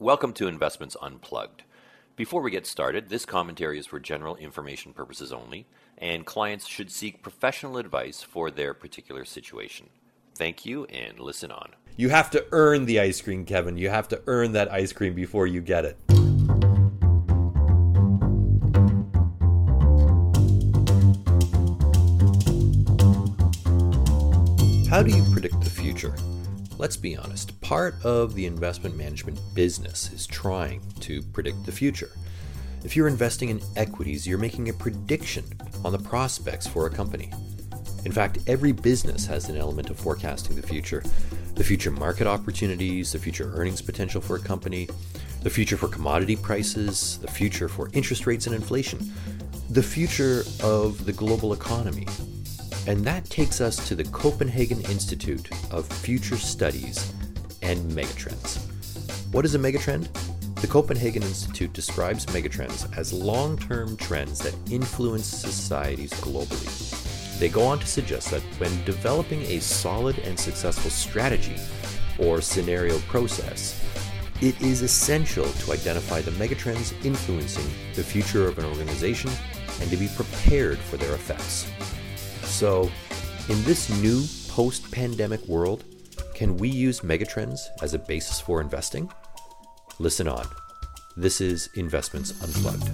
Welcome to Investments Unplugged. Before we get started, this commentary is for general information purposes only, and clients should seek professional advice for their particular situation. Thank you, and listen on. You have to earn the ice cream, Kevin. You have to earn that ice cream before you get it. How do you predict the future? Let's be honest, part of the investment management business is trying to predict the future. If you're investing in equities, you're making a prediction on the prospects for a company. In fact, every business has an element of forecasting the future the future market opportunities, the future earnings potential for a company, the future for commodity prices, the future for interest rates and inflation, the future of the global economy, and that takes us to the Copenhagen Institute of Future Studies and Megatrends. What is a megatrend? The Copenhagen Institute describes megatrends as long term trends that influence societies globally. They go on to suggest that when developing a solid and successful strategy or scenario process, it is essential to identify the megatrends influencing the future of an organization and to be prepared for their effects. So, in this new post pandemic world, can we use megatrends as a basis for investing? Listen on. This is Investments Unplugged.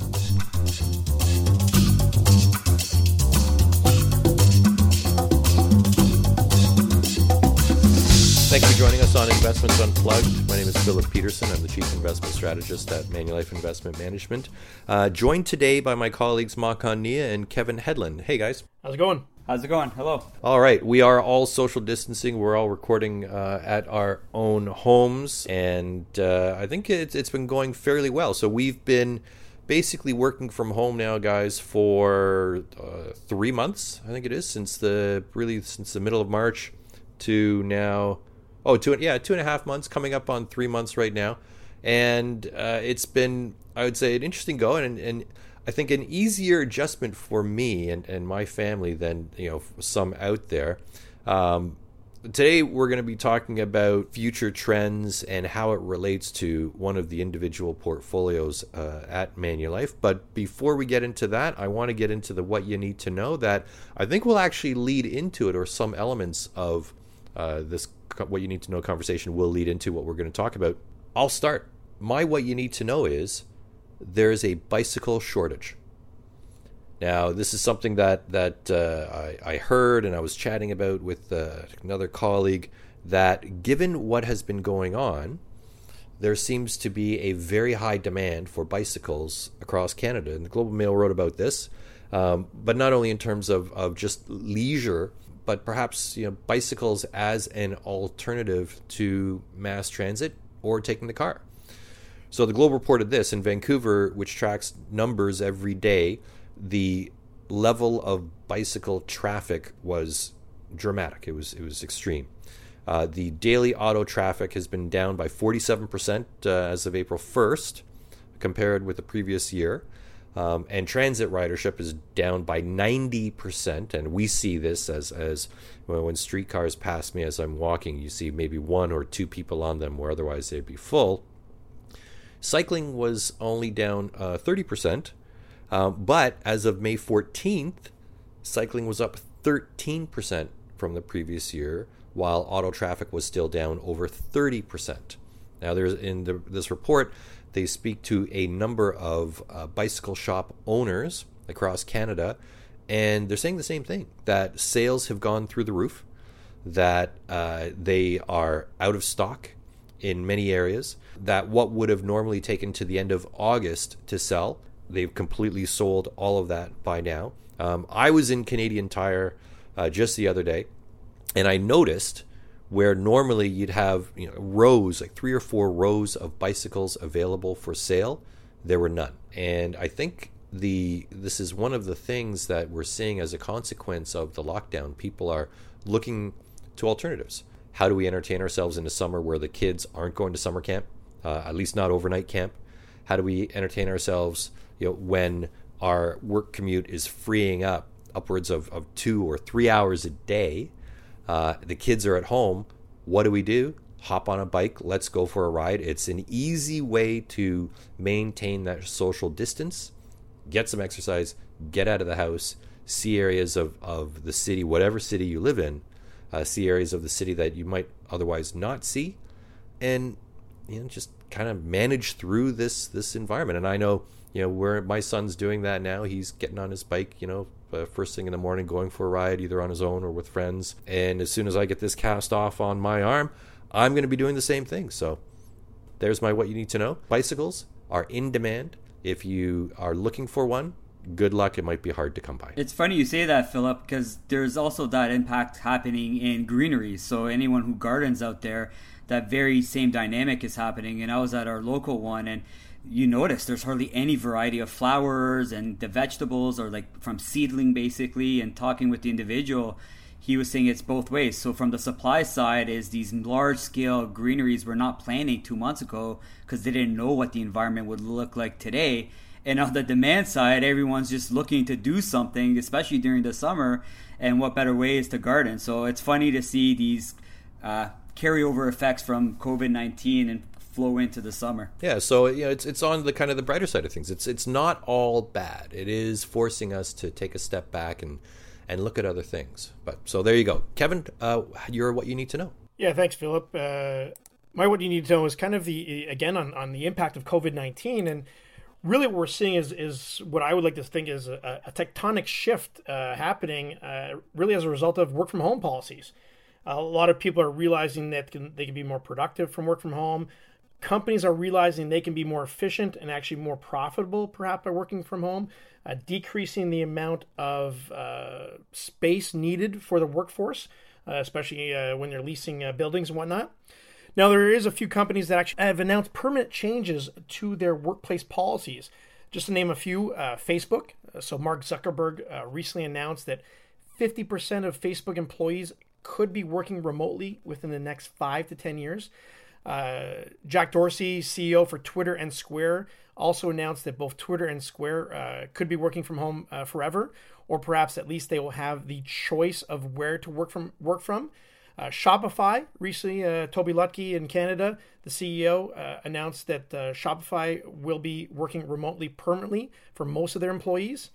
Thank you for joining us on Investments Unplugged. My name is Philip Petursson. I'm the Chief Investment Strategist at Manulife Investment Management. Uh, joined today by my colleagues Macan Nia and Kevin Headland. Hey guys. How's it going? How's it going? Hello. All right. We are all social distancing. We're all recording uh, at our own homes. And uh, I think it's, it's been going fairly well. So we've been basically working from home now, guys, for uh, three months, I think it is, since the really since the middle of March to now. Oh, two, yeah, two and a half months, coming up on three months right now. And uh, it's been, I would say, an interesting go. And, and I think an easier adjustment for me and, and my family than you know some out there. Um, today we're going to be talking about future trends and how it relates to one of the individual portfolios uh, at Manulife. But before we get into that, I want to get into the what you need to know that I think will actually lead into it, or some elements of uh, this what you need to know conversation will lead into what we're going to talk about. I'll start. My what you need to know is there is a bicycle shortage. Now, this is something that that uh, I, I, heard and I was chatting about with uh, another colleague. That given what has been going on, there seems to be a very high demand for bicycles across Canada, and the Globe and Mail wrote about this. Um, but not only in terms of, of just leisure, but perhaps you know bicycles as an alternative to mass transit or taking the car. So the Globe reported this in Vancouver, which tracks numbers every day, the level of bicycle traffic was dramatic. It was it was extreme. Uh, the daily auto traffic has been down by 47% uh, as of April 1st, compared with the previous year. Um, and transit ridership is down by 90%. And we see this as, as well, when streetcars pass me as I'm walking, you see maybe one or two people on them where otherwise they'd be full. Cycling was only down uh, 30%, um, but as of May 14th, cycling was up 13% from the previous year, while auto traffic was still down over 30%. Now, there's in the, this report, they speak to a number of uh, bicycle shop owners across Canada, and they're saying the same thing that sales have gone through the roof, that uh, they are out of stock in many areas, that what would have normally taken to the end of August to sell, they've completely sold all of that by now. Um, I was in Canadian Tire uh, just the other day, and I noticed where normally you'd have you know rows, like three or four rows of bicycles available for sale, there were none. And I think the this is one of the things that we're seeing as a consequence of the lockdown. People are looking to alternatives. How do we entertain ourselves in the summer where the kids aren't going to summer camp? uh, at least not overnight camp? How do we entertain ourselves you know, when our work commute is freeing up upwards of, of two or three hours a day? Uh, the kids are at home. What do we do? hop on a bike, let's go for a ride. It's an easy way to maintain that social distance, get some exercise, get out of the house, see areas of, of the city, whatever city you live in, uh, see areas of the city that you might otherwise not see, and you know just kind of manage through this this environment. And I know you know where my son's doing that now. He's getting on his bike, you know, uh, first thing in the morning, going for a ride either on his own or with friends. And as soon as I get this cast off on my arm, I'm going to be doing the same thing. So there's my what you need to know. Bicycles are in demand. If you are looking for one, good luck. It might be hard to come by. It's funny you say that, Philip, because there's also that impact happening in greenery. So anyone who gardens out there, that very same dynamic is happening. And I was at our local one, and you notice there's hardly any variety of flowers, and the vegetables are like from seedling basically. And talking with the individual, he was saying it's both ways. So from the supply side is these large scale greeneries were not planning two months ago because they didn't know what the environment would look like today. And on the demand side, everyone's just looking to do something, especially during the summer. And what better way is to garden? So it's funny to see these uh, carryover effects from COVID nineteen and flow into the summer. Yeah, so you know, it's it's on the kind of the brighter side of things. It's it's not all bad. It is forcing us to take a step back and and look at other things. But so there you go, Kevin. Uh, you're what you need to know. Yeah, thanks, Philip. Uh, my what you need to know is kind of the again on on the impact of COVID nineteen and. Really, what we're seeing is is what I would like to think is a, a tectonic shift uh, happening, uh, really as a result of work from home policies. a lot of people are realizing that can, they can be more productive from work from home companies are realizing they can be more efficient and actually more profitable perhaps by working from home uh, decreasing the amount of uh, space needed for the workforce, uh, especially uh, when they're leasing buildings and whatnot. Now, there is a few companies that actually have announced permanent changes to their workplace policies. Just to name a few, uh, Facebook. So, Mark Zuckerberg recently announced that 50% of Facebook employees could be working remotely within the next five to 10 years. Uh, Jack Dorsey, CEO for Twitter and Square, also announced that both Twitter and Square uh, could be working from home uh, forever, or perhaps at least they will have the choice of where to work from. Work from. Uh, Shopify recently, uh, Tobi Lütke in Canada, the CEO, uh, announced that Shopify will be working remotely permanently for most of their employees.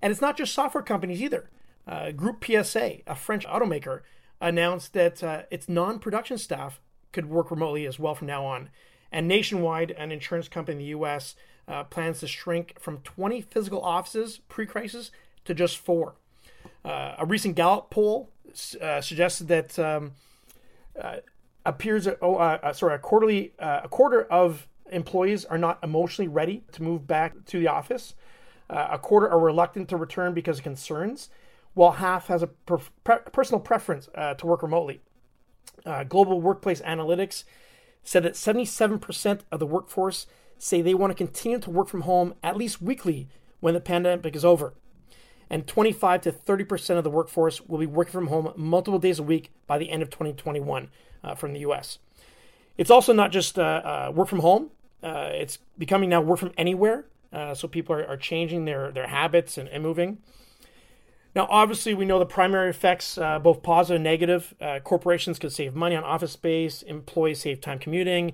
And it's not just software companies either. Groupe PSA, a French automaker, announced that its non production staff could work remotely as well from now on. And Nationwide, an insurance company in the U.S., uh, plans to shrink from 20 physical offices pre-crisis to just four. Uh, a recent Gallup poll uh, suggested that um, uh, appears oh uh, uh, sorry a quarterly a quarter of employees are not emotionally ready to move back to the office. a quarter are reluctant to return because of concerns, while half has a per- personal preference to work remotely. Global Workplace Analytics said that 77% of the workforce say they want to continue to work from home at least weekly when the pandemic is over. And 25 to 30% of the workforce will be working from home multiple days a week by the end of 2021 uh, from the US. It's also not just uh, uh, work from home, uh, it's becoming now work from anywhere. Uh, so people are, are, changing their, their habits and, and moving. Now, obviously, we know the primary effects, uh, both positive and negative. Corporations could save money on office space, employees save time commuting.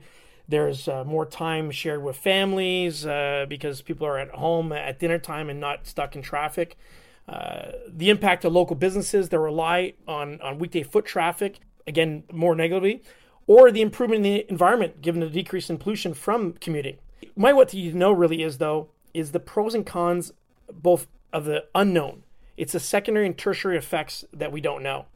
There's more time shared with families because people are at home at dinner time and not stuck in traffic. Uh, the impact of local businesses that rely on, on weekday foot traffic, again, more negatively, or the improvement in the environment given the decrease in pollution from commuting. My what you know really is, though, is the pros and cons both of the unknown it's the secondary and tertiary effects that we don't know.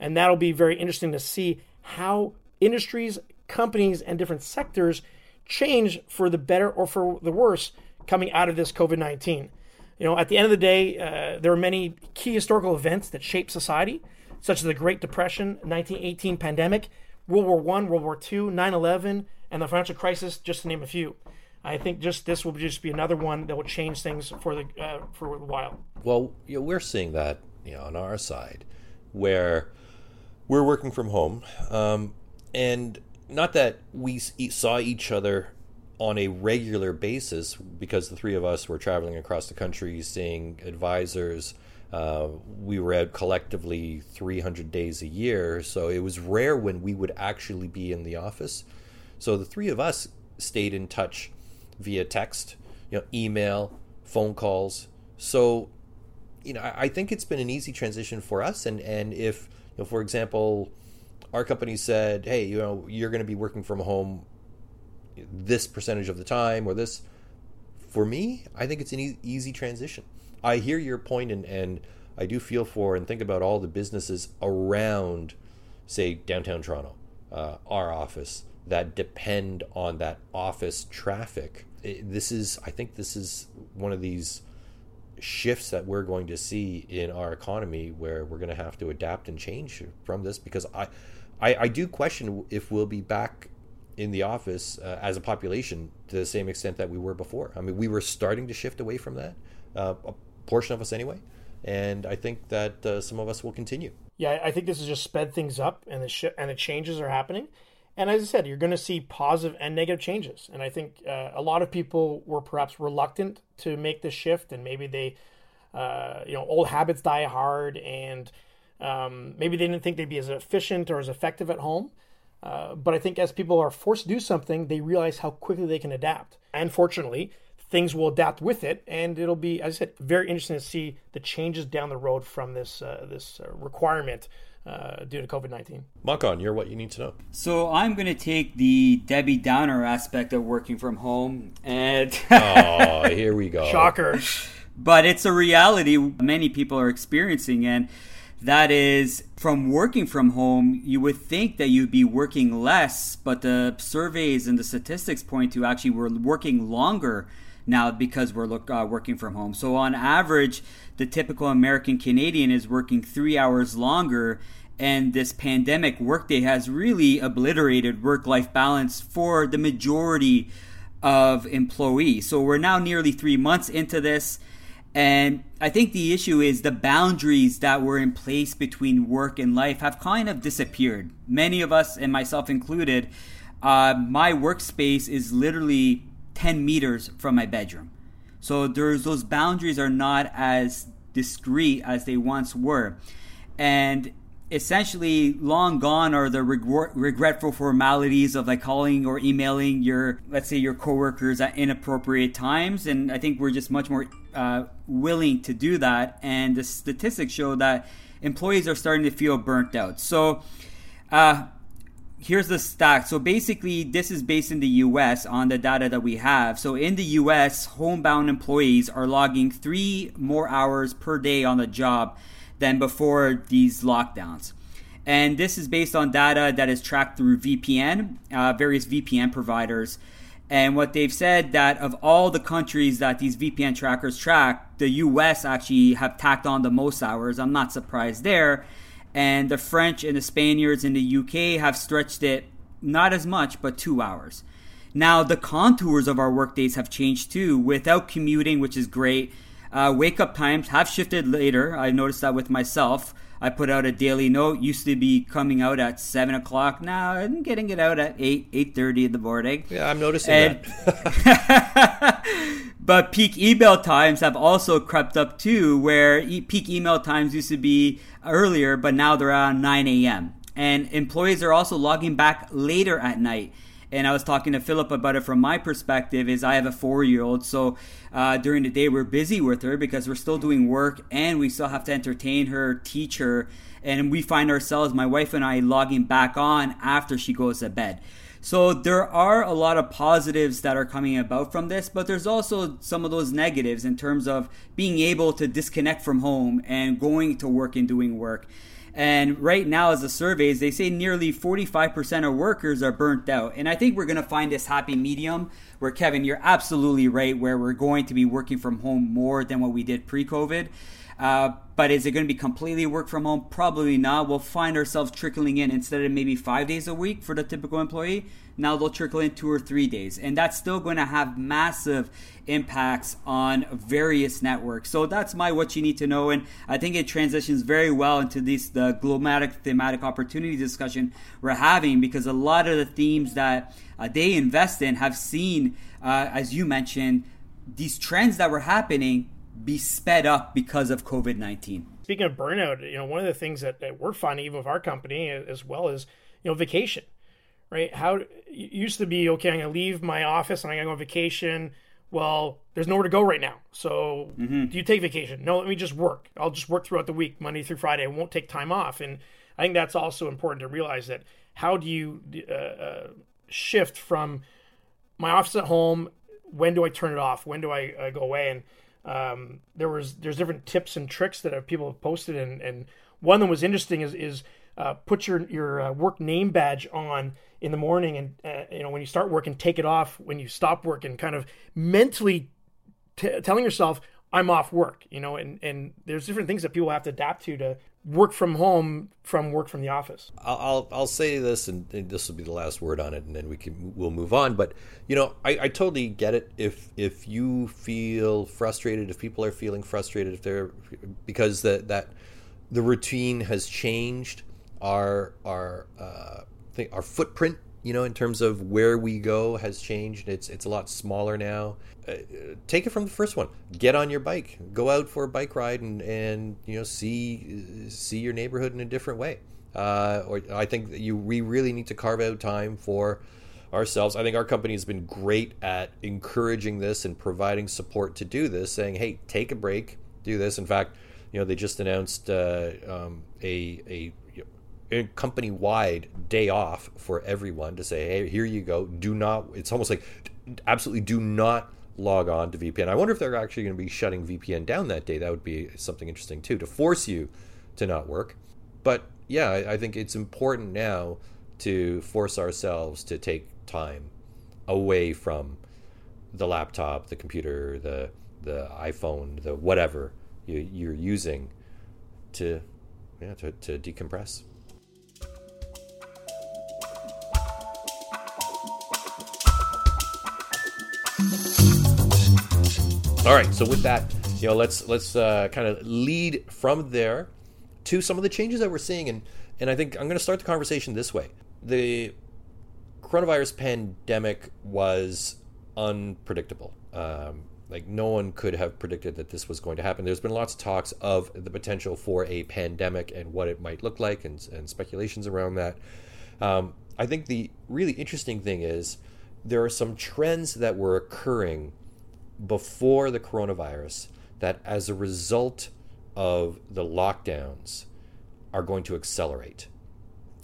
And that'll be very interesting to see how industries, companies, and different sectors change for the better or for the worse coming out of this COVID 19. You know, at the end of the day, uh, there are many key historical events that shape society, such as the Great Depression, 1918 pandemic, World War I, World War II, 9 11, and the financial crisis, just to name a few. I think just this will just be another one that will change things for the uh, for a while. Well, you know, we're seeing that you know on our side, where we're working from home, um, and not that we saw each other on a regular basis because the three of us were traveling across the country, seeing advisors Uh, we were out collectively 300 days a year, so it was rare when we would actually be in the office. So the three of us stayed in touch via text, you know, email, phone calls. So, you know, I, think it's been an easy transition for us. And and if, you know, for example, our company said, hey, you know, you're going to be working from home this percentage of the time or this, for me, I think it's an e- easy transition. I hear your point and, and I do feel for and think about all the businesses around, say, downtown Toronto, uh, our office, that depend on that office traffic. It, this is, I think, this is one of these shifts that we're going to see in our economy where we're going to have to adapt and change from this because I, I, I do question if we'll be back in the office uh, as a population to the same extent that we were before. I mean, we were starting to shift away from that, uh, a portion of us anyway, and I think that uh, some of us will continue. Yeah, I think this has just sped things up, and the sh- and the changes are happening. And as I said, you're going to see positive and negative changes. And I think uh, a lot of people were perhaps reluctant to make the shift, and maybe they, uh, you know, old habits die hard, and um, maybe they didn't think they'd be as efficient or as effective at home. Uh, but I think as people are forced to do something, they realize how quickly they can adapt. And fortunately, things will adapt with it, and it'll be, as I said, very interesting to see the changes down the road from this uh, this uh, requirement uh, due to COVID 19. Macan, you're what you need to know. So I'm going to take the Debbie Downer aspect of working from home and. oh, here we go. Shocker. But it's a reality many people are experiencing, and that is from working from home, you would think that you'd be working less, but the surveys and the statistics point to actually we're working longer now because we're look, uh, working from home. So on average, the typical American Canadian is working three hours longer and this pandemic workday has really obliterated work life balance for the majority of employees. So we're now nearly three months into this. And I think the issue is the boundaries that were in place between work and life have kind of disappeared. Many of us, and myself included, uh, my workspace is literally 10 meters from my bedroom. So there's those boundaries are not as discreet as they once were. And essentially long gone are the regret, regretful formalities of like calling or emailing your let's say your coworkers at inappropriate times and i think we're just much more uh, willing to do that and the statistics show that employees are starting to feel burnt out so uh, here's the stat so basically this is based in the us on the data that we have so in the us homebound employees are logging three more hours per day on the job than before these lockdowns. And this is based on data that is tracked through VPN, uh, various VPN providers. And what they've said that of all the countries that these VPN trackers track, the US actually have tacked on the most hours. I'm not surprised there. And the French and the Spaniards in the UK have stretched it not as much, but two hours. Now, the contours of our workdays have changed too, without commuting, which is great uh, wake up times have shifted later. I noticed that with myself. I put out a daily note. Used to be coming out at seven o'clock. Now I'm getting it out at eight, eight thirty in the morning. Yeah, I'm noticing and, that. but peak email times have also crept up too, where e- peak email times used to be earlier, but now they're around nine a.m. And employees are also logging back later at night and I was talking to Philip about it from my perspective is I have a four year old so uh, during the day we're busy with her because we're still doing work and we still have to entertain her teach her and we find ourselves my wife and I logging back on after she goes to bed. So there are a lot of positives that are coming about from this, but there's also some of those negatives in terms of being able to disconnect from home and going to work and doing work. And right now, as the surveys, they say nearly 45% of workers are burnt out. And I think we're going to find this happy medium where, Kevin, you're absolutely right, where we're going to be working from home more than what we did pre COVID. Uh, but is it going to be completely work from home? Probably not. We'll find ourselves trickling in instead of maybe five days a week for the typical employee. Now they'll trickle in two or three days. And that's still going to have massive impacts on various networks. So that's my what you need to know. And I think it transitions very well into this the glomatic thematic opportunity discussion we're having because a lot of the themes that uh, they invest in have seen, uh, as you mentioned, these trends that were happening be sped up because of COVID 19? Speaking of burnout, you know, one of the things that, that we're finding, even with our company, as well as, you know, vacation, right? How it used to be, okay, I'm going to leave my office and I'm going to go on vacation. Well, there's nowhere to go right now. So mm-hmm. do you take vacation? No, let me just work. I'll just work throughout the week, Monday through Friday. I won't take time off. And I think that's also important to realize that how do you uh, uh, shift from my office at home when do I turn it off? When do I uh, go away? And um, there was there's different tips and tricks that people have posted, and, and one that was interesting is is uh, put your your uh, work name badge on in the morning, and uh, you know when you start work, and take it off when you stop work, and kind of mentally t- telling yourself I'm off work. You know, and and there's different things that people have to adapt to to work from home from work from the office. I'll I'll, say this, and, and, this will be the last word on it, and then we can we'll move on. But you know, I, I totally get it. If if you feel frustrated, if people are feeling frustrated, if they're because that that the routine has changed, our our uh, thing, our footprint you know, in terms of where we go has changed. It's it's a lot smaller now. Uh, take it from the first one. Get on your bike. Go out for a bike ride and and you know see see your neighborhood in a different way. Uh, or I think you we really need to carve out time for ourselves. I think our company has been great at encouraging this and providing support to do this, saying, "Hey, take a break, do this." In fact, you know, they just announced uh, um, a a company wide day off for everyone to say, hey, here you go. Do not, it's almost like absolutely do not log on to VPN. I wonder if they're actually going to be shutting VPN down that day. That would be something interesting too, to force you to not work. But yeah, I, think it's important now to force ourselves to take time away from the laptop, the computer, the the iPhone, the whatever you, are using to yeah to, to decompress. All right, so with that, you know, let's let's uh, kind of lead from there to some of the changes that we're seeing, and and I think I'm going to start the conversation this way: the coronavirus pandemic was unpredictable. Um, like no one could have predicted that this was going to happen. There's been lots of talks of the potential for a pandemic and what it might look like, and, and speculations around that. Um, I think the really interesting thing is there are some trends that were occurring before the coronavirus that as a result of the lockdowns are going to accelerate.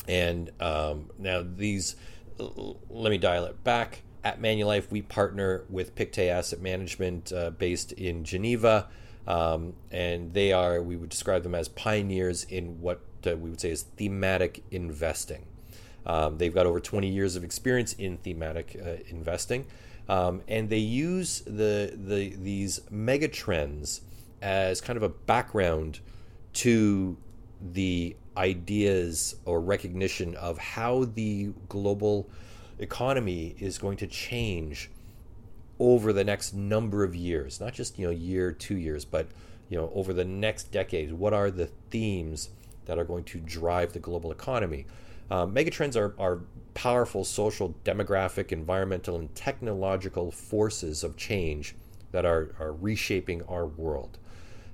And um, now these, let me dial it back. At Manulife, we partner with Pictet Asset Management uh, based in Geneva. Um, and they are, we would describe them as pioneers in what uh, we would say is thematic investing. Um, they've got over 20 years of experience in thematic uh, investing. Um, and they use the, the these mega trends as kind of a background to the ideas or recognition of how the global economy is going to change over the next number of years not just you know year two years but you know over the next decade what are the themes that are going to drive the global economy? Um, megatrends are, are powerful social, demographic, environmental, and technological forces of change that are, are reshaping our world.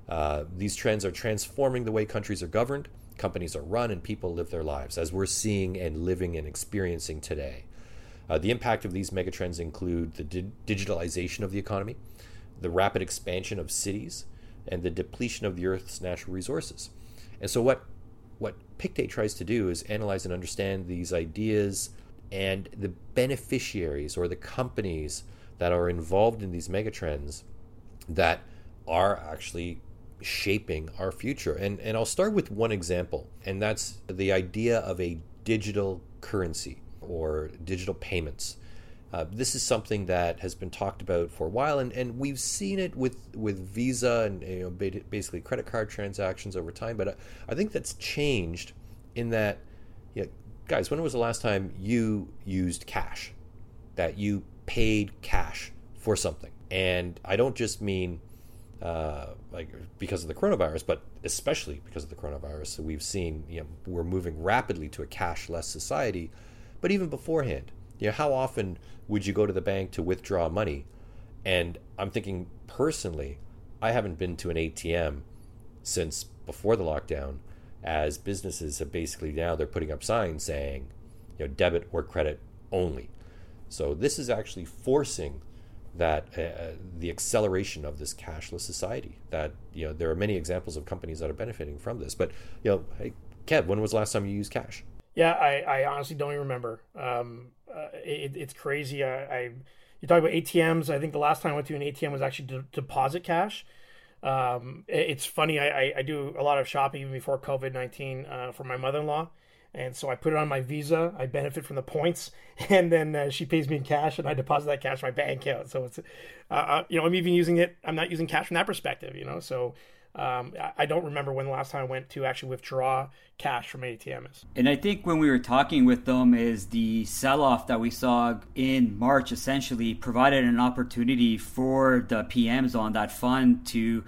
Uh, these trends are transforming the way countries are governed, companies are run, and people live their lives, as we're seeing and living and experiencing today. Uh, the impact of these megatrends include the di- digitalization of the economy, the rapid expansion of cities, and the depletion of the Earth's natural resources. And so, what Pictet tries to do is analyze and understand these ideas and the beneficiaries or the companies that are involved in these megatrends that are actually shaping our future. And and I'll start with one example, and that's the idea of a digital currency or digital payments. Uh, this is something that has been talked about for a while, and, and we've seen it with, with Visa and you know, basically credit card transactions over time. But I, I think that's changed in that, you know, guys, when was the last time you used cash? That you paid cash for something? And I don't just mean uh, like because of the coronavirus, but especially because of the coronavirus. So we've seen you know, we're moving rapidly to a cashless society, but even beforehand, you know, how often would you go to the bank to withdraw money? And I'm thinking personally, I haven't been to an ATM since before the lockdown, as businesses have basically now they're putting up signs saying, you know, debit or credit only. So this is actually forcing that uh, the acceleration of this cashless society. That you know there are many examples of companies that are benefiting from this. But you know, hey, Kev, when was the last time you used cash? Yeah, I, I honestly don't even remember. Um, uh, it, it's crazy. I, I you talk about ATMs. I think the last time I went to an ATM was actually to deposit cash. Um, it, it's funny. I, I, do a lot of shopping even before COVID nineteen uh, for my mother in law, and so I put it on my Visa. I benefit from the points, and then uh, she pays me in cash, and I deposit that cash in my bank account. So it's, uh, uh, you know, I'm even using it. I'm not using cash from that perspective, you know. So um, I don't remember when the last time I went to actually withdraw cash from ATM is. And I think when we were talking with them, is the sell-off that we saw in March essentially provided an opportunity for the PMs on that fund to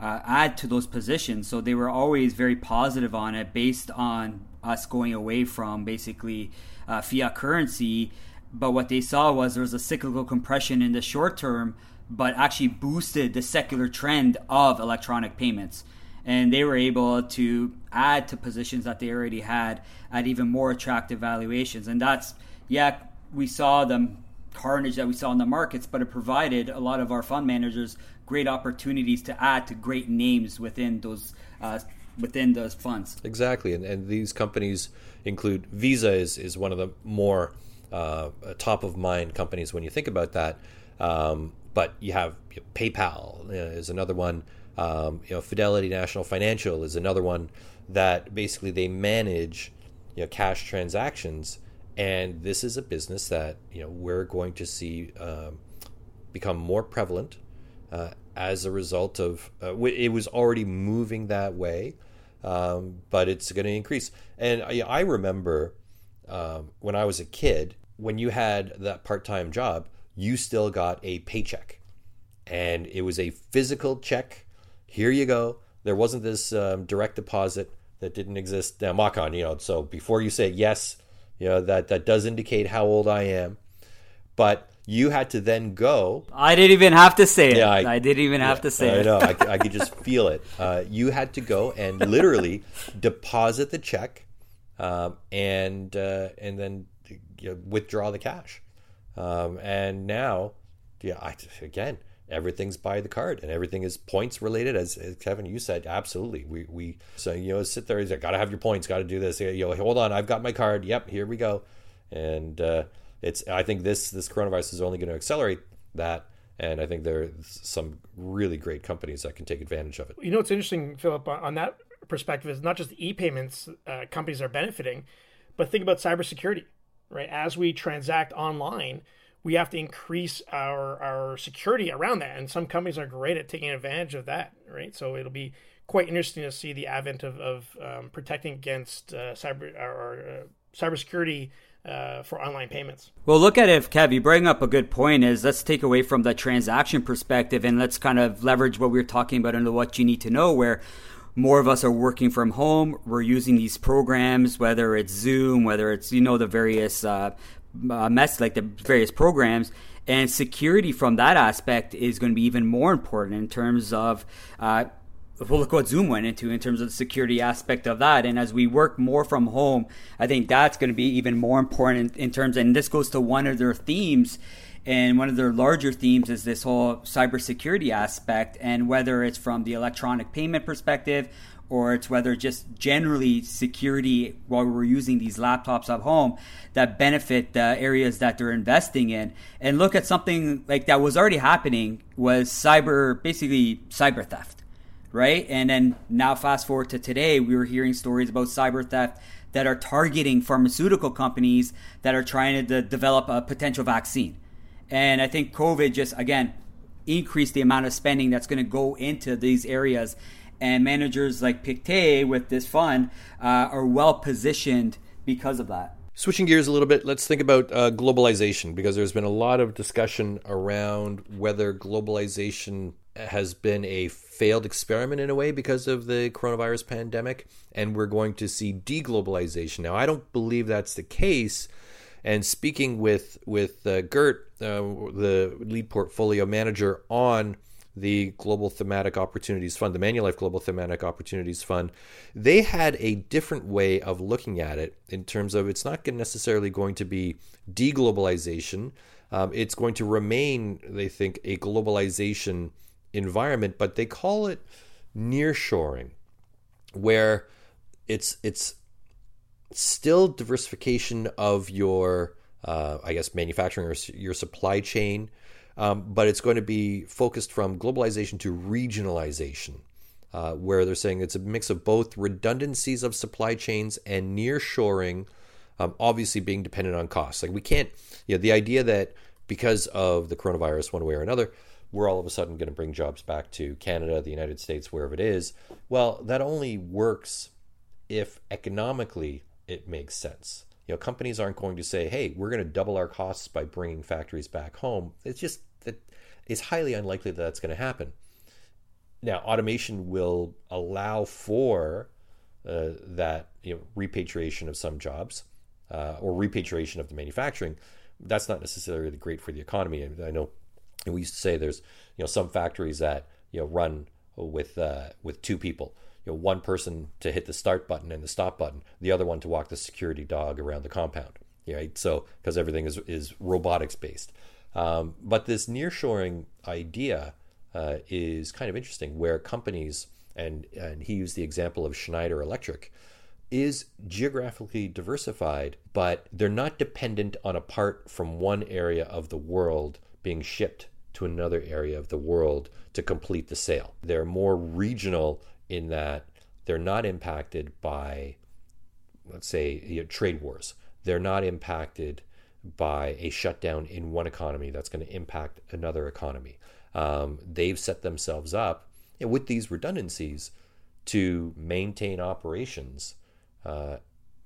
uh, add to those positions. So they were always very positive on it, based on us going away from basically uh, fiat currency. But what they saw was there was a cyclical compression in the short term but actually boosted the secular trend of electronic payments. And they were able to add to positions that they already had at even more attractive valuations. And that's, yeah, we saw the carnage that we saw in the markets, but it provided a lot of our fund managers great opportunities to add to great names within those uh, within those funds. Exactly, and, and these companies include Visa is, is one of the more uh, top of mind companies when you think about that. Um, but you have you know, PayPal is another one. Um, you know, Fidelity National Financial is another one that basically they manage you know cash transactions, and this is a business that you know we're going to see um, become more prevalent uh, as a result of uh, it was already moving that way, um, but it's going to increase. And I, I remember um, when I was a kid, when you had that part-time job, you still got a paycheck. And it was a physical check. Here you go. There wasn't this um, direct deposit that didn't exist. Now, Macan, you know, so before you say yes, you know, that, that does indicate how old I am. But you had to then go. I didn't even have to say it. Yeah, I, I didn't even yeah, have to say I it. know. I, I could just feel it. Uh, you had to go and literally deposit the check, um, and uh, and then you know, withdraw the cash. Um, and now, yeah, I, again, everything's by the card and everything is points related. As, as Kevin, you said, absolutely. We, we, so, you know, sit there, he's like got to have your points, got to do this. You know, hold on, I've got my card. Yep, here we go. And uh, it's, I think this, this coronavirus is only going to accelerate that. And I think there are some really great companies that can take advantage of it. You know, what's interesting, Philip, on that perspective is not just e-payments uh, companies are benefiting, but think about cybersecurity right? As we transact online, we have to increase our our security around that, and some companies are great at taking advantage of that, right? So it'll be quite interesting to see the advent of, of um, protecting against uh, cyber or uh, cybersecurity uh, for online payments. Well, look at it, Kev. You bring up a good point. Is let's take away from the transaction perspective and let's kind of leverage what we are talking about into what you need to know. Where more of us are working from home. We're using these programs, whether it's Zoom, whether it's you know the various uh, uh, mess like the various programs, and security from that aspect is going to be even more important in terms of. Uh, well, look what Zoom went into in terms of the security aspect of that. And as we work more from home, I think that's going to be even more important in, in terms. And this goes to one of their themes and one of their larger themes is this whole cybersecurity aspect, and whether it's from the electronic payment perspective or it's whether just generally security while we're using these laptops at home that benefit the areas that they're investing in. And look at something like that was already happening was cyber, basically cyber theft, right? And then now fast forward to today, we were hearing stories about cyber theft that are targeting pharmaceutical companies that are trying to de- develop a potential vaccine and I think COVID just, again, increased the amount of spending that's going to go into these areas. And managers like Pictet with this fund uh, are well positioned because of that. Switching gears a little bit, let's think about uh, globalization because there's been a lot of discussion around whether globalization has been a failed experiment in a way because of the coronavirus pandemic, and we're going to see deglobalization. Now, I don't believe that's the case and speaking with with uh, Gert, uh, the lead portfolio manager on the Global Thematic Opportunities Fund, the Manulife Global Thematic Opportunities Fund, they had a different way of looking at it in terms of it's not necessarily going to be deglobalization. Um, it's going to remain, they think, a globalization environment, but they call it nearshoring, where it's it's still diversification of your, uh, I guess, manufacturing or your supply chain um, but it's going to be focused from globalization to regionalization, uh, where they're saying it's a mix of both redundancies of supply chains and nearshoring, um, obviously being dependent on costs. Like we can't, you know, the idea that because of the coronavirus, one way or another, we're all of a sudden going to bring jobs back to Canada, the United States, wherever it is. Well, that only works if economically it makes sense. You know, companies aren't going to say, "Hey, we're going to double our costs by bringing factories back home." It's just that it's highly unlikely that that's going to happen. Now, automation will allow for uh, that you know repatriation of some jobs uh, or repatriation of the manufacturing. That's not necessarily great for the economy. I know we used to say there's you know some factories that you know run with uh, with two people you know, one person to hit the start button and the stop button, the other one to walk the security dog around the compound. Right, so because everything is is robotics based, um, but this nearshoring idea uh, is kind of interesting, where companies and and he used the example of Schneider Electric is geographically diversified, but they're not dependent on a part from one area of the world being shipped to another area of the world to complete the sale. They're more regional in that they're not impacted by, let's say, you know, trade wars. They're not impacted by a shutdown in one economy that's going to impact another economy. Um, they've set themselves up with these redundancies to maintain operations uh,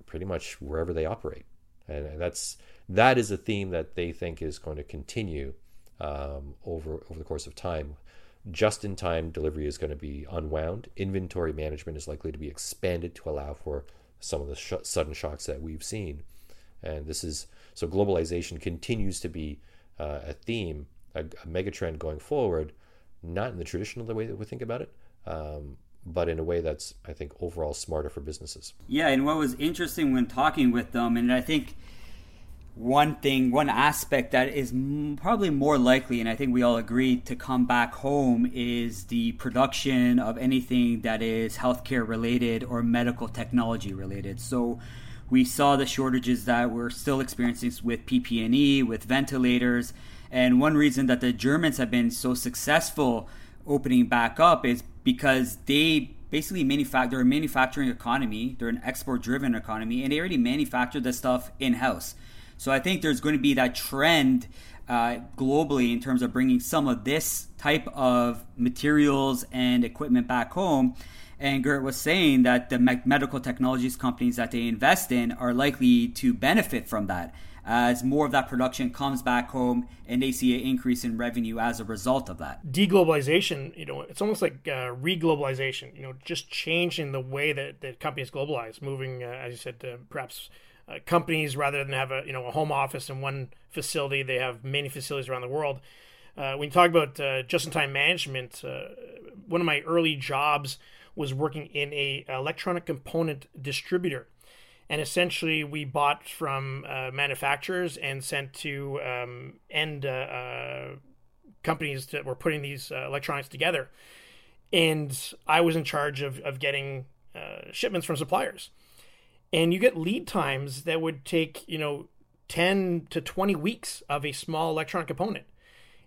pretty much wherever they operate, and that's that is a theme that they think is going to continue um, over over the course of time just in time delivery is going to be unwound. Inventory management is likely to be expanded to allow for some of the sh- sudden shocks that we've seen. And this is so globalization continues to be uh, a theme, a, a megatrend going forward, not in the traditional way that we think about it, um, but in a way that's, I think, overall smarter for businesses. Yeah, and what was interesting when talking with them, and I think one thing, one aspect that is probably more likely, and I think we all agree to come back home, is the production of anything that is healthcare related or medical technology related. So we saw the shortages that we're still experiencing with PPE, with ventilators, and one reason that the Germans have been so successful opening back up is because they basically manufacture they're a manufacturing economy, they're an export driven economy, and they already manufacture the stuff in house. So I think there's going to be that trend uh, globally in terms of bringing some of this type of materials and equipment back home. And Gert was saying that the medical technologies companies that they invest in are likely to benefit from that as more of that production comes back home and they see an increase in revenue as a result of that. Deglobalization, you know, it's almost like uh, reglobalization, you know, just changing the way that, that companies globalize, moving, uh, as you said, perhaps uh, companies rather than have a you know a home office in one facility. They have many facilities around the world. Uh, when you talk about uh, just-in-time management, uh, one of my early jobs was working in a electronic component distributor, and essentially we bought from uh, manufacturers and sent to um, end uh, companies that were putting these electronics together. And I was in charge of, of getting shipments from suppliers and you get lead times that would take you know 10 to 20 weeks of a small electronic component.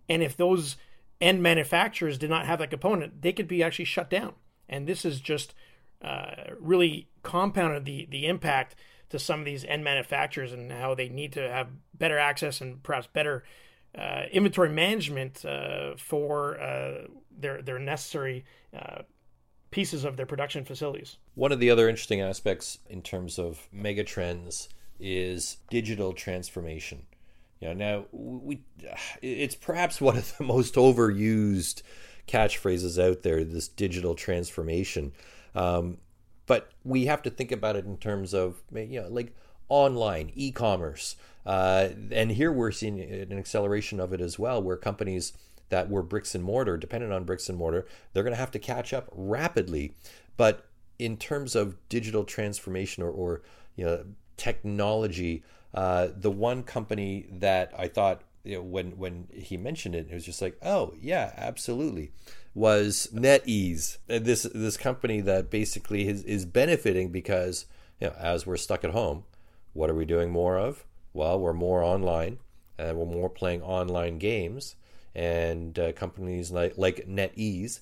And if those end manufacturers did not have that component they could be actually shut down. And this is just uh, really compounded the the impact to some of these end manufacturers and how they need to have better access and perhaps better uh, inventory management uh, for uh, their their necessary uh, pieces of their production facilities. One of the other interesting aspects in terms of megatrends is digital transformation. You know, now we it's perhaps one of the most overused catchphrases out there. This digital transformation, um, but we have to think about it in terms of you know like online e-commerce, uh, and here we're seeing an acceleration of it as well, where companies that were bricks and mortar, dependent on bricks and mortar, they're going to have to catch up rapidly. But in terms of digital transformation or, or you know technology, uh, the one company that I thought you know, when when he mentioned it, it was just like, oh yeah, absolutely, was NetEase. This this company that basically is is benefiting because you know as we're stuck at home, what are we doing more of? Well, we're more online and we're more playing online games, and uh, companies like like NetEase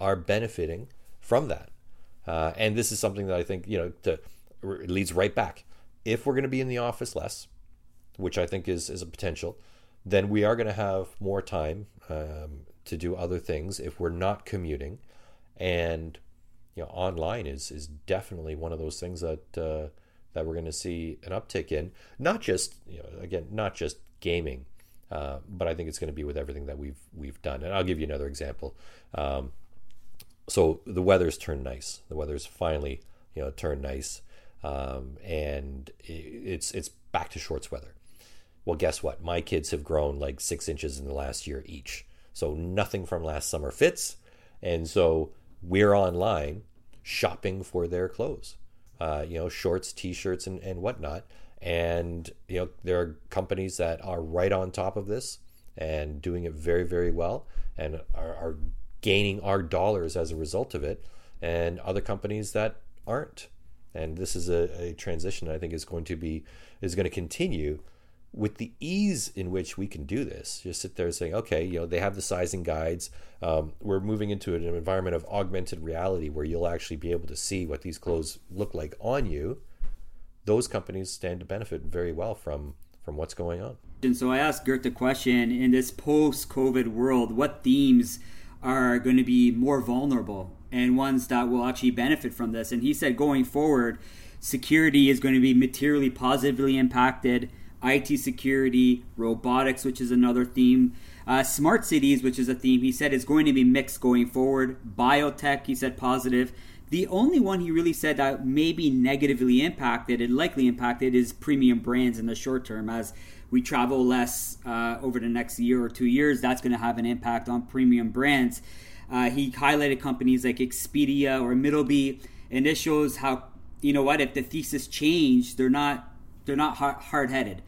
are benefiting from that. Uh, and this is something that I think you know to, leads right back. If we're going to be in the office less, which I think is is a potential then we are going to have more time um, to do other things if we're not commuting. And you know, online is is definitely one of those things that uh, that we're going to see an uptick in. Not just you know, again, not just gaming, uh, but I think it's going to be with everything that we've we've done. And I'll give you another example. Um, so the weather's turned nice. The weather's finally you know turned nice, um, and it's it's back to shorts weather. Well, guess what? My kids have grown like six inches in the last year each. So nothing from last summer fits. And so we're online shopping for their clothes, uh, you know, shorts, t shirts, and, and whatnot. And, you know, there are companies that are right on top of this and doing it very, very well and are, are gaining our dollars as a result of it, and other companies that aren't. And this is a, a transition I think is going to be is going to continue with the ease in which we can do this, just sit there saying, okay, you know, they have the sizing guides. Um, we're moving into an environment of augmented reality where you'll actually be able to see what these clothes look like on you. Those companies stand to benefit very well from from what's going on. And so I asked Gert the question: in this post-COVID world, what themes are going to be more vulnerable and ones that will actually benefit from this? And he said, going forward, security is going to be materially positively impacted IT security, robotics, which is another theme, uh, smart cities, which is a theme. He said is going to be mixed going forward. Biotech, he said positive. The only one he really said that may be negatively impacted and likely impacted is premium brands in the short term. As we travel less uh, over the next year or two years, that's going to have an impact on premium brands. Uh, he highlighted companies like Expedia or Middleby, and this shows how you know what if the thesis changed, they're not they're not hard headed.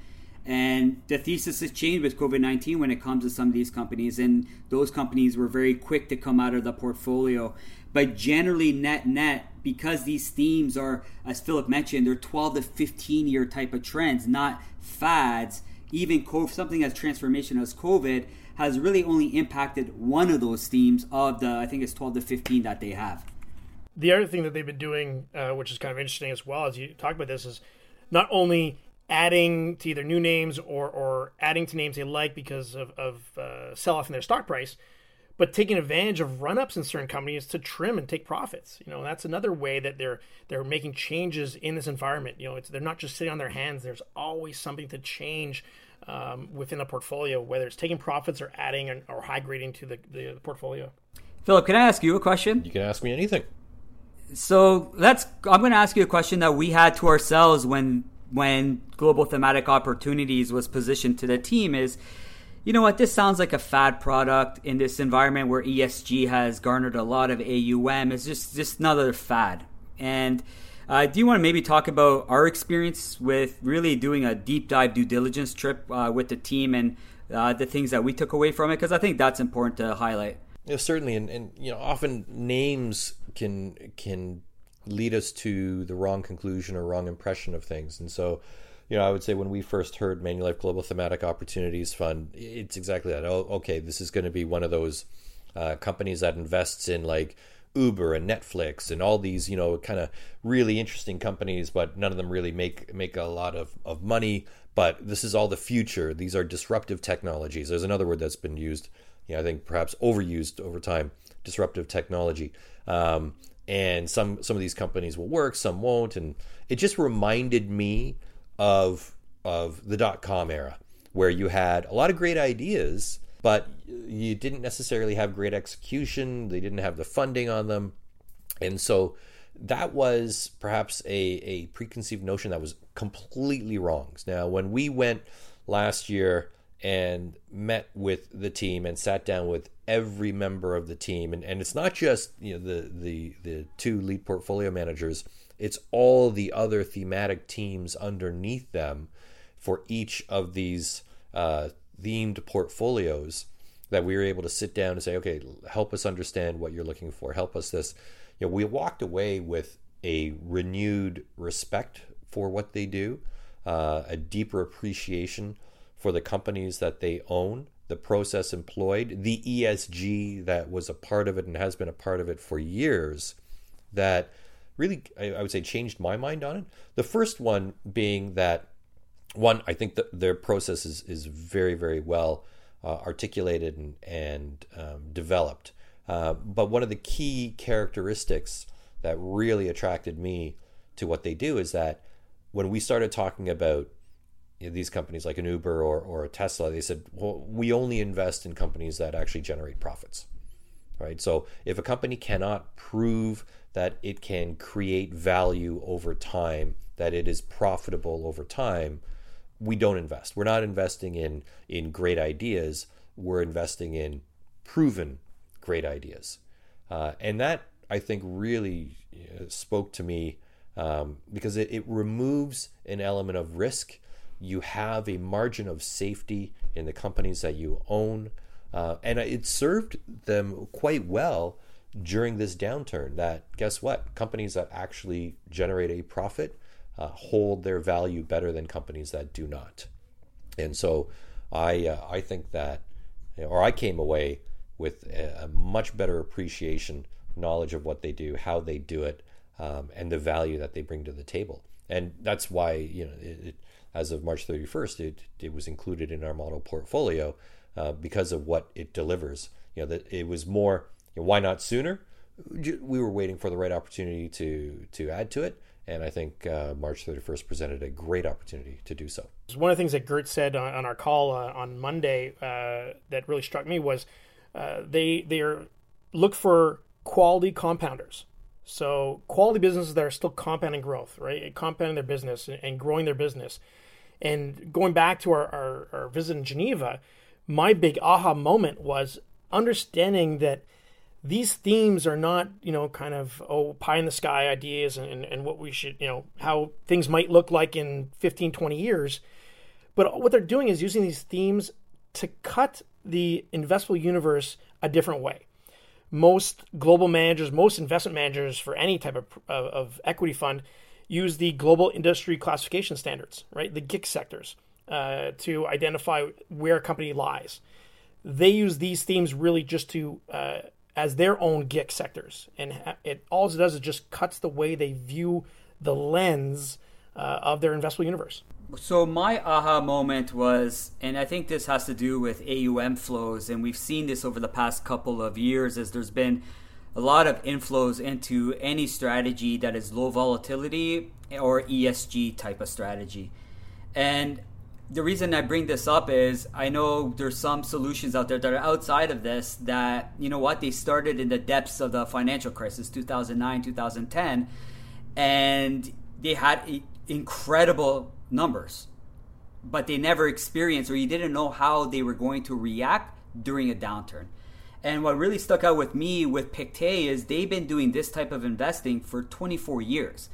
And the thesis has changed with COVID 19 when it comes to some of these companies. And those companies were very quick to come out of the portfolio. But generally, net net, because these themes are, as Philip mentioned, they're 12 to 15 year type of trends, not fads. Even COVID, something as transformation as COVID has really only impacted one of those themes of the, I think it's 12 to 15 that they have. The other thing that they've been doing, uh, which is kind of interesting as well, as you talk about this, is not only adding to either new names or, or adding to names they like because of, of uh, sell off in their stock price, but taking advantage of run ups in certain companies to trim and take profits. You know, that's another way that they're they're making changes in this environment. You know, it's they're not just sitting on their hands. There's always something to change um, within a portfolio, whether it's taking profits or adding or, or high grading to the, the, the portfolio. Philip, can I ask you a question? You can ask me anything. So let's. I'm going to ask you a question that we had to ourselves when when global thematic opportunities was positioned to the team is you know what this sounds like a fad product in this environment where ESG has garnered a lot of AUM it's just just another fad. And uh, do you want to maybe talk about our experience with really doing a deep dive due diligence trip uh, with the team and uh, the things that we took away from it? Because I think that's important to highlight. Yeah, certainly, and, and you know, often names can can lead us to the wrong conclusion or wrong impression of things. And so, you know, I would say when we first heard Manulife Global Thematic Opportunities Fund, it's exactly that. Oh, okay, this is going to be one of those uh, companies that invests in like Uber and Netflix and all these, you know, kind of really interesting companies, but none of them really make make a lot of, of money. But this is all the future. These are disruptive technologies. There's another word that's been used, you know, I think perhaps overused over time, disruptive technology. Um, and some some of these companies will work, some won't, and it just reminded me of of the dot com era where you had a lot of great ideas, but you didn't necessarily have great execution. They didn't have the funding on them, and so that was perhaps a, a preconceived notion that was completely wrong. Now, when we went last year and met with the team and sat down with every member of the team. And, and it's not just you know the the the two lead portfolio managers. It's all the other thematic teams underneath them for each of these uh, themed portfolios that we were able to sit down and say okay help us understand what you're looking for. Help us this. You know we walked away with a renewed respect for what they do uh, a deeper appreciation for the companies that they own, the process employed, the ESG that was a part of it and has been a part of it for years, that really, I, would say, changed my mind on it. The first one being that, one, I think that their process is, is very, very well uh, articulated and, and um, developed. Uh, but one of the key characteristics that really attracted me to what they do is that when we started talking about these companies like an Uber or, or a Tesla, they said, well, we only invest in companies that actually generate profits. Right. So if a company cannot prove that it can create value over time, that it is profitable over time, we don't invest. We're not investing in in great ideas. We're investing in proven great ideas, uh, and that I think really uh, spoke to me um, because it, it removes an element of risk you have a margin of safety in the companies that you own. Uh, and it served them quite well during this downturn that guess what companies that actually generate a profit uh, hold their value better than companies that do not and so i uh, i think that or i came away with a, much better appreciation knowledge of what they do how they do it um, and the value that they bring to the table and that's why you know it, it as of March 31st, it, it was included in our model portfolio uh, because of what it delivers. You know, that it was more, you know, why not sooner? We were waiting for the right opportunity to to add to it, and I think uh, March 31st presented a great opportunity to do so. One of the things that Gert said on, on our call uh, on Monday uh, that really struck me was uh, they they are look for quality compounders. So quality businesses that are still compounding growth, right? Compounding their business and growing their business. And going back to our, our, our visit in Geneva, my big aha moment was understanding that these themes are not, you know, kind of, oh, pie in the sky ideas and, and, and what we should, you know, how things might look like in 15, 20 years. But what they're doing is using these themes to cut the investable universe a different way. Most global managers, most investment managers for any type of, of, of equity fund use the global industry classification standards, right? The GIC sectors uh, to identify where a company lies. They use these themes really just to uh, as their own GIC sectors, and it all it does is just cuts the way they view the lens uh, of their investable universe. So my aha moment was, and I think this has to do with AUM flows, and we've seen this over the past couple of years as there's been a lot of inflows into any strategy that is low volatility or ESG type of strategy. And the reason I bring this up is I know there's some solutions out there that are outside of this that, you know what, they started in the depths of the financial crisis, 2009, 2010, and they had incredible numbers, but they never experienced or you didn't know how they were going to react during a downturn. And what really stuck out with me with Pictet is they've been doing this type of investing for 24 years.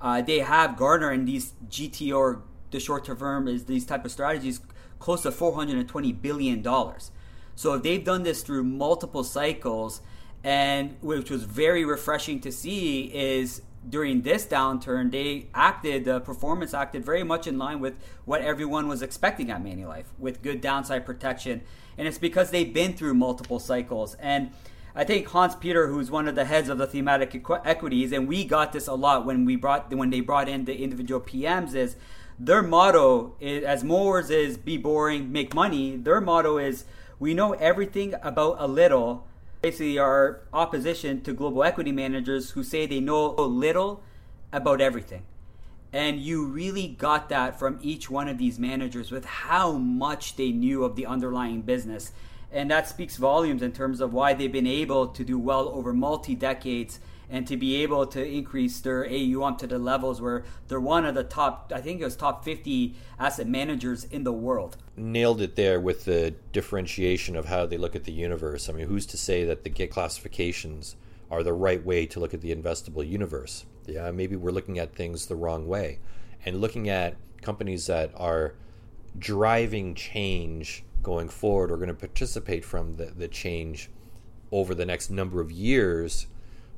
Uh, they have Gardner and these GT or the short term is these type of strategies close to 420 billion dollars. So if they've done this through multiple cycles, and which was very refreshing to see, is during this downturn they acted the performance acted very much in line with what everyone was expecting at Manulife, with good downside protection and it's because they've been through multiple cycles. And I think Hans Peter, who's one of the heads of the thematic equ- equities, and we got this a lot when we brought when they brought in the individual PMs, is their motto is as mowers is be boring, make money. Their motto is we know everything about a little. Basically, our opposition to global equity managers who say they know little about everything. And you really got that from each one of these managers with how much they knew of the underlying business. And that speaks volumes in terms of why they've been able to do well over multi decades and to be able to increase their AUM to the levels where they're one of the top, I think it was top 50 asset managers in the world. Nailed it there with the differentiation of how they look at the universe. I mean, who's to say that the GIC classifications are the right way to look at the investable universe? Yeah, maybe we're looking at things the wrong way. And looking at companies that are driving change going forward or going to participate from the, the change over the next number of years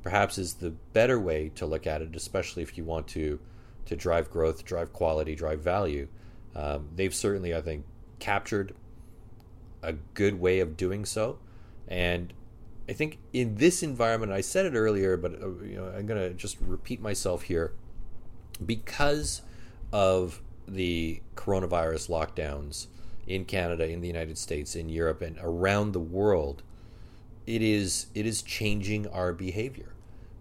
perhaps is the better way to look at it, especially if you want to to drive growth, drive quality, drive value. Um, they've certainly, I think, captured a good way of doing so, and I think in this environment, I said it earlier, but uh, you know, I'm going to just repeat myself here, because of the coronavirus lockdowns in Canada, in the United States, in Europe, and around the world, it is it is changing our behavior.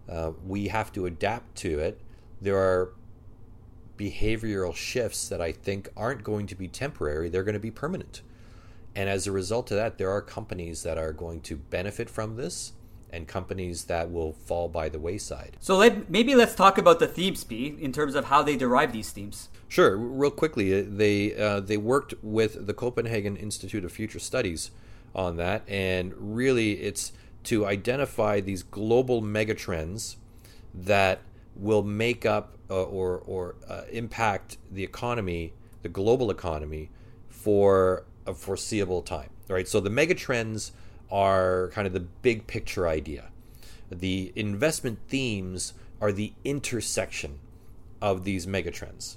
Uh, we have to adapt to it. There are behavioral shifts that I think aren't going to be temporary; they're going to be permanent. And as a result of that, there are companies that are going to benefit from this and companies that will fall by the wayside. So let, maybe let's talk about the themes, P, in terms of how they derive these themes. Sure. Real quickly, uh, they uh, they worked with the Copenhagen Institute of Future Studies on that, and really, it's to identify these global megatrends that will make up uh, or or uh, impact the economy, the global economy, for a foreseeable time. Right. So the megatrends are kind of the big picture idea. The investment themes are the intersection of these megatrends.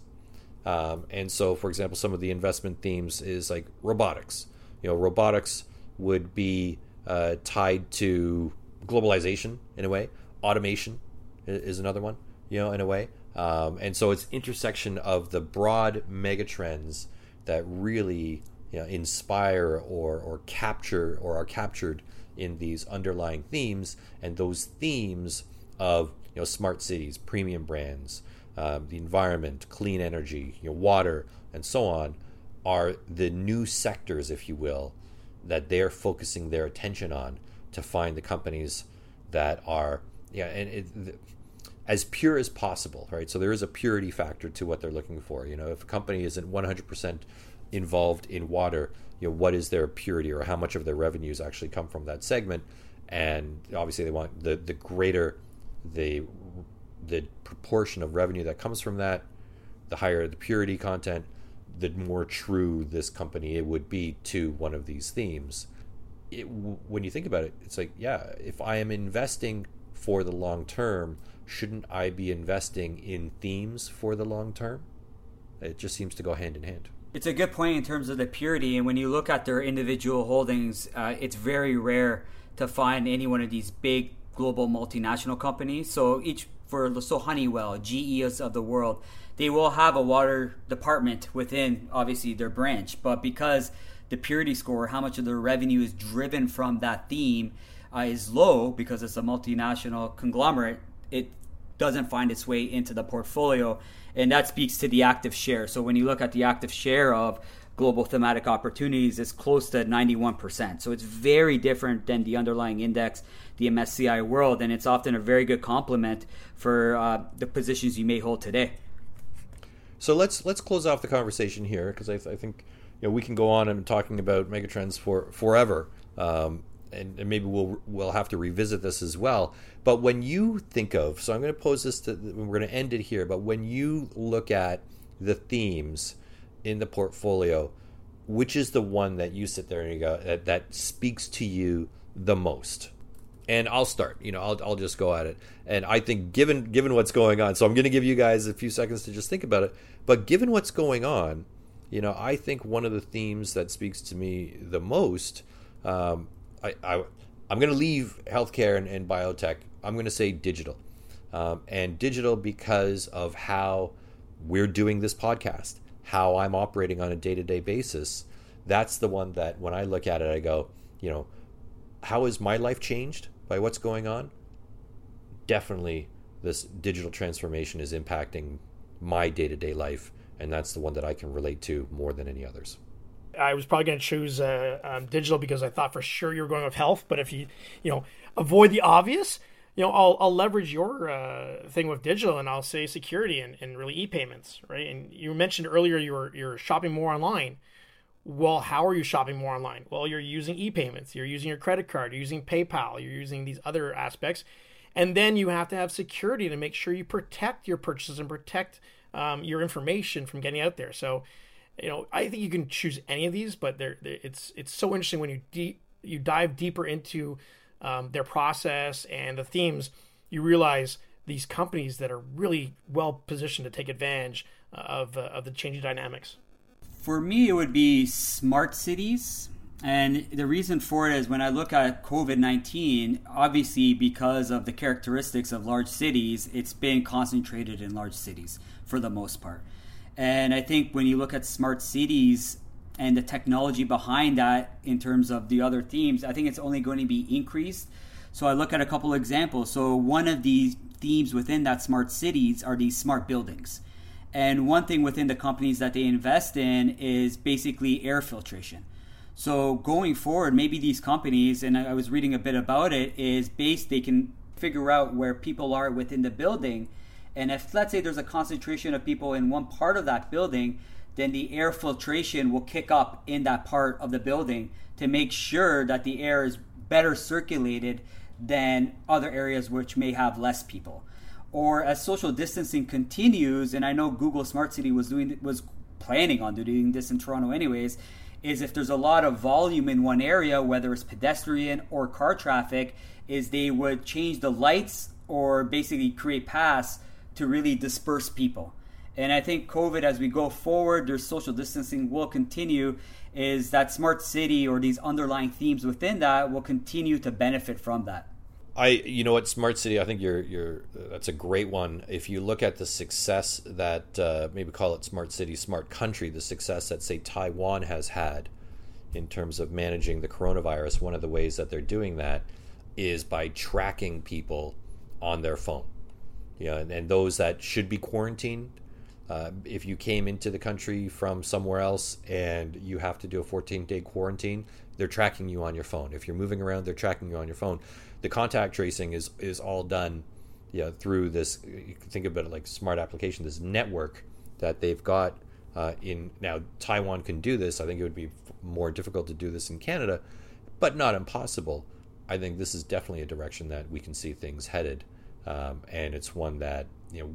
Um, and so, for example, some of the investment themes is like robotics. You know, robotics would be uh, tied to globalization in a way. Automation is another one, you know, in a way. Um, and so it's intersection of the broad megatrends that really you know, inspire or or capture or are captured in these underlying themes, and those themes of you know smart cities, premium brands, um, the environment, clean energy, you know, water, and so on, are the new sectors, if you will, that they're focusing their attention on to find the companies that are yeah and it, as pure as possible, right? So there is a purity factor to what they're looking for. You know, if a company isn't 100% involved in water, you know, what is their purity or how much of their revenues actually come from that segment? And obviously, they want the the greater the the proportion of revenue that comes from that, the higher the purity content, the more true this company it would be to one of these themes. It, when you think about it, it's like, yeah, if I am investing for the long term, shouldn't I be investing in themes for the long term? It just seems to go hand in hand. It's a good point in terms of the purity, and when you look at their individual holdings, uh, it's very rare to find any one of these big global multinational companies. So each for so Honeywell, GE of the world, they will have a water department within obviously their branch, but because the purity score, how much of their revenue is driven from that theme, uh, is low because it's a multinational conglomerate. It doesn't find its way into the portfolio and that speaks to the active share. So when you look at the active share of global thematic opportunities, it's close to 91%. So it's very different than the underlying index, the MSCI world, and it's often a very good complement for uh, the positions you may hold today. So let's let's close off the conversation here because I, I, think you know we can go on and talking about megatrends for forever. Um, and, and, maybe we'll we'll have to revisit this as well. But when you think of, so I'm going to pose this to, we're going to end it here. But when you look at the themes in the portfolio, which is the one that you sit there and you go that, that speaks to you the most? And I'll start. You know, I'll I'll just go at it. And I think given given what's going on, so I'm going to give you guys a few seconds to just think about it. But given what's going on, you know, I think one of the themes that speaks to me the most um, I, I I'm going to leave healthcare and, and, biotech. I'm going to say digital, um, and digital because of how we're doing this podcast, how I'm operating on a day to day basis. That's the one that when I look at it, I go, you know, how has my life changed by what's going on? Definitely, this digital transformation is impacting my day to day life, and that's the one that I can relate to more than any others. I was probably going to choose uh, um, digital because I thought for sure you were going with health. But if you, you know, avoid the obvious, you know, I'll, I'll leverage your uh, thing with digital and I'll say security and, and really e-payments, right? And you mentioned earlier you're you're shopping more online. Well, how are you shopping more online? Well, you're using e-payments, you're using your credit card, you're using PayPal, you're using these other aspects, and then you have to have security to make sure you protect your purchases and protect um, your information from getting out there. So, you know, I think you can choose any of these, but they're, they're it's it's so interesting when you deep you dive deeper into um, their process and the themes, you realize these companies that are really well positioned to take advantage uh, of, uh, of the changing dynamics. For me, it would be smart cities. And the reason for it is when I look at COVID 19, obviously, because of the characteristics of large cities, it's been concentrated in large cities for the most part. And I think when you look at smart cities, and the technology behind that in terms of the other themes, I think it's only going to be increased. So I look at a couple examples. So one of the themes within that smart cities are these smart buildings. And one thing within the companies that they invest in is basically air filtration. So going forward, maybe these companies, and I was reading a bit about it, is based they can figure out where people are within the building. And if let's say there's a concentration of people in one part of that building, then the air filtration will kick up in that part of the building to make sure that the air is better circulated than other areas which may have less people. Or as social distancing continues, and I know Google Smart City was doing was planning on doing this in Toronto anyways, is if there's a lot of volume in one area, whether it's pedestrian or car traffic, is they would change the lights or basically create paths to really disperse people. And I think COVID, as we go forward, their social distancing will continue. Is that smart city or these underlying themes within that will continue to benefit from that? I, you know what, smart city. I think you're, you're. That's a great one. If you look at the success that uh, maybe call it smart city, smart country, the success that say Taiwan has had in terms of managing the coronavirus, one of the ways that they're doing that is by tracking people on their phone. Yeah, and, and those that should be quarantined uh, if you came into the country from somewhere else and you have to do a 14 day quarantine, they're tracking you on your phone. If you're moving around, they're tracking you on your phone. The contact tracing is is all done you know, through this. You can think about it like smart application, this network that they've got uh, in now. Taiwan can do this. I think it would be more difficult to do this in Canada, but not impossible. I think this is definitely a direction that we can see things headed, um, and it's one that you know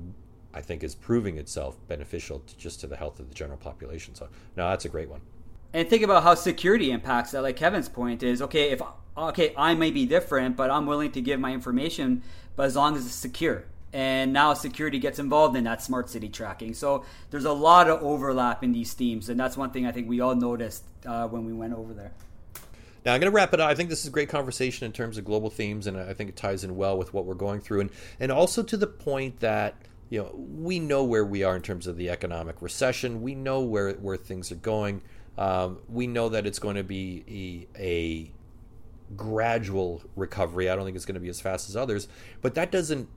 I think is proving itself beneficial to just to the health of the general population. So no, that's a great one. And think about how security impacts that. Like Kevin's point is, okay, if okay, I may be different, but I'm willing to give my information, but as long as it's secure. And now security gets involved in that smart city tracking. So there's a lot of overlap in these themes, and that's one thing I think we all noticed uh, when we went over there. Now I'm going to wrap it up. I think this is a great conversation in terms of global themes, and I think it ties in well with what we're going through, and and also to the point that you know, we know where we are in terms of the economic recession. We know where where things are going. Um, we know that it's going to be a, a gradual recovery. I don't think it's going to be as fast as others, but that doesn't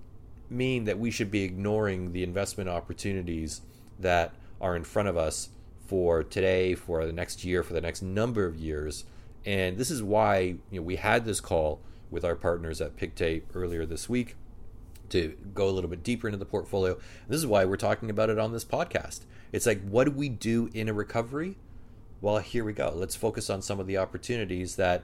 mean that we should be ignoring the investment opportunities that are in front of us for today, for the next year, for the next number of years. And this is why you know we had this call with our partners at Pictet earlier this week to go a little bit deeper into the portfolio. This is why we're talking about it on this podcast. It's like, what do we do in a recovery? Well, here we go. Let's focus on some of the opportunities that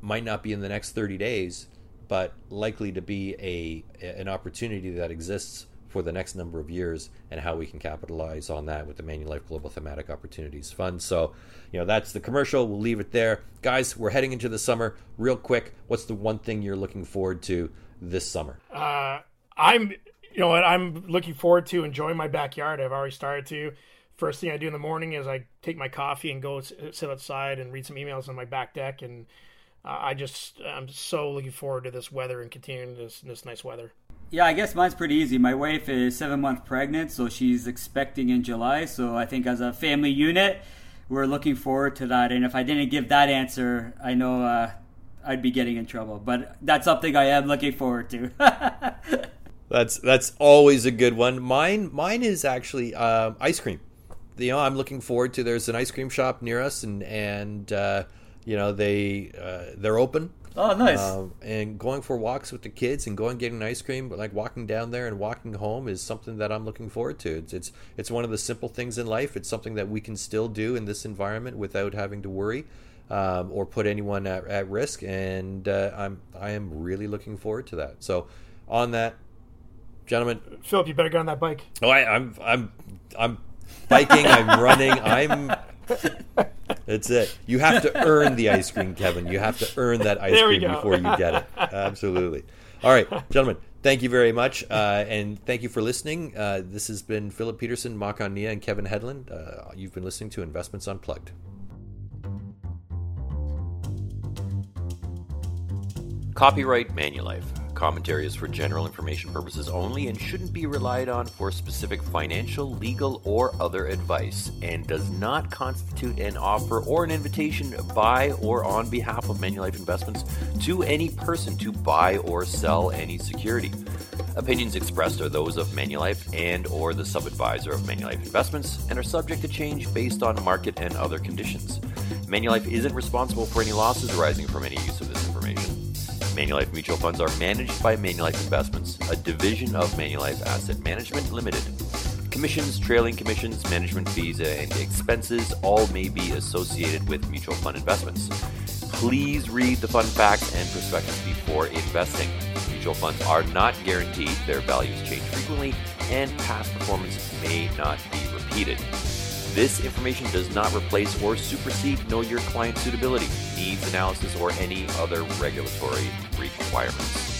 might not be in the next 30 days, but likely to be a an opportunity that exists for the next number of years and how we can capitalize on that with the Manulife Global Thematic Opportunities Fund. So, you know, that's the commercial. We'll leave it there. Guys, we're heading into the summer. Real quick, what's the one thing you're looking forward to this summer? Uh, I'm, you know what, I'm looking forward to enjoying my backyard. I've already started to. First thing I do in the morning is I take my coffee and go sit outside and read some emails on my back deck, and uh, I just I'm so looking forward to this weather and continuing this this nice weather. Yeah, I guess mine's pretty easy. My wife is seven months pregnant, so she's expecting in July. So I think as a family unit, we're looking forward to that. And if I didn't give that answer, I know uh, I'd be getting in trouble. But that's something I am looking forward to. That's that's always a good one. Mine mine is actually uh, ice cream. You know, I'm looking forward to. There's an ice cream shop near us, and and uh, you know they uh, they're open Oh, nice. Um, and going for walks with the kids and going getting ice cream, but like walking down there and walking home is something that I'm looking forward to. It's, it's it's one of the simple things in life. It's something that we can still do in this environment without having to worry um, or put anyone at, at risk. And uh, I'm I am really looking forward to that. So on that, gentlemen, Philip, you better get on that bike. oh, I, I'm I'm I'm biking. I'm running. I'm. That's it. You have to earn the ice cream, Kevin. You have to earn that ice cream go. before you get it. Absolutely. All right, gentlemen. Thank you very much, uh, and thank you for listening. Uh, this has been Philip Petursson, Macan Nia, and Kevin Headland. Uh, you've been listening to Investments Unplugged. Copyright Manulife. Commentary is for general information purposes only and shouldn't be relied on for specific financial, legal, or other advice, and does not constitute an offer or an invitation by or on behalf of Manulife Investments to any person to buy or sell any security. Opinions expressed are those of Manulife and or the sub-advisor of Manulife Investments and are subject to change based on market and other conditions. Manulife isn't responsible for any losses arising from any use of this information. Manulife mutual funds are managed by Manulife Investments, a division of Manulife Asset Management Limited. Commissions, trailing commissions, management fees, and expenses all may be associated with mutual fund investments. Please read the fund facts and prospectus before investing. Mutual funds are not guaranteed, their values change frequently, and past performance may not be repeated. This information does not replace or supersede Know Your Client suitability, needs analysis, or any other regulatory requirements.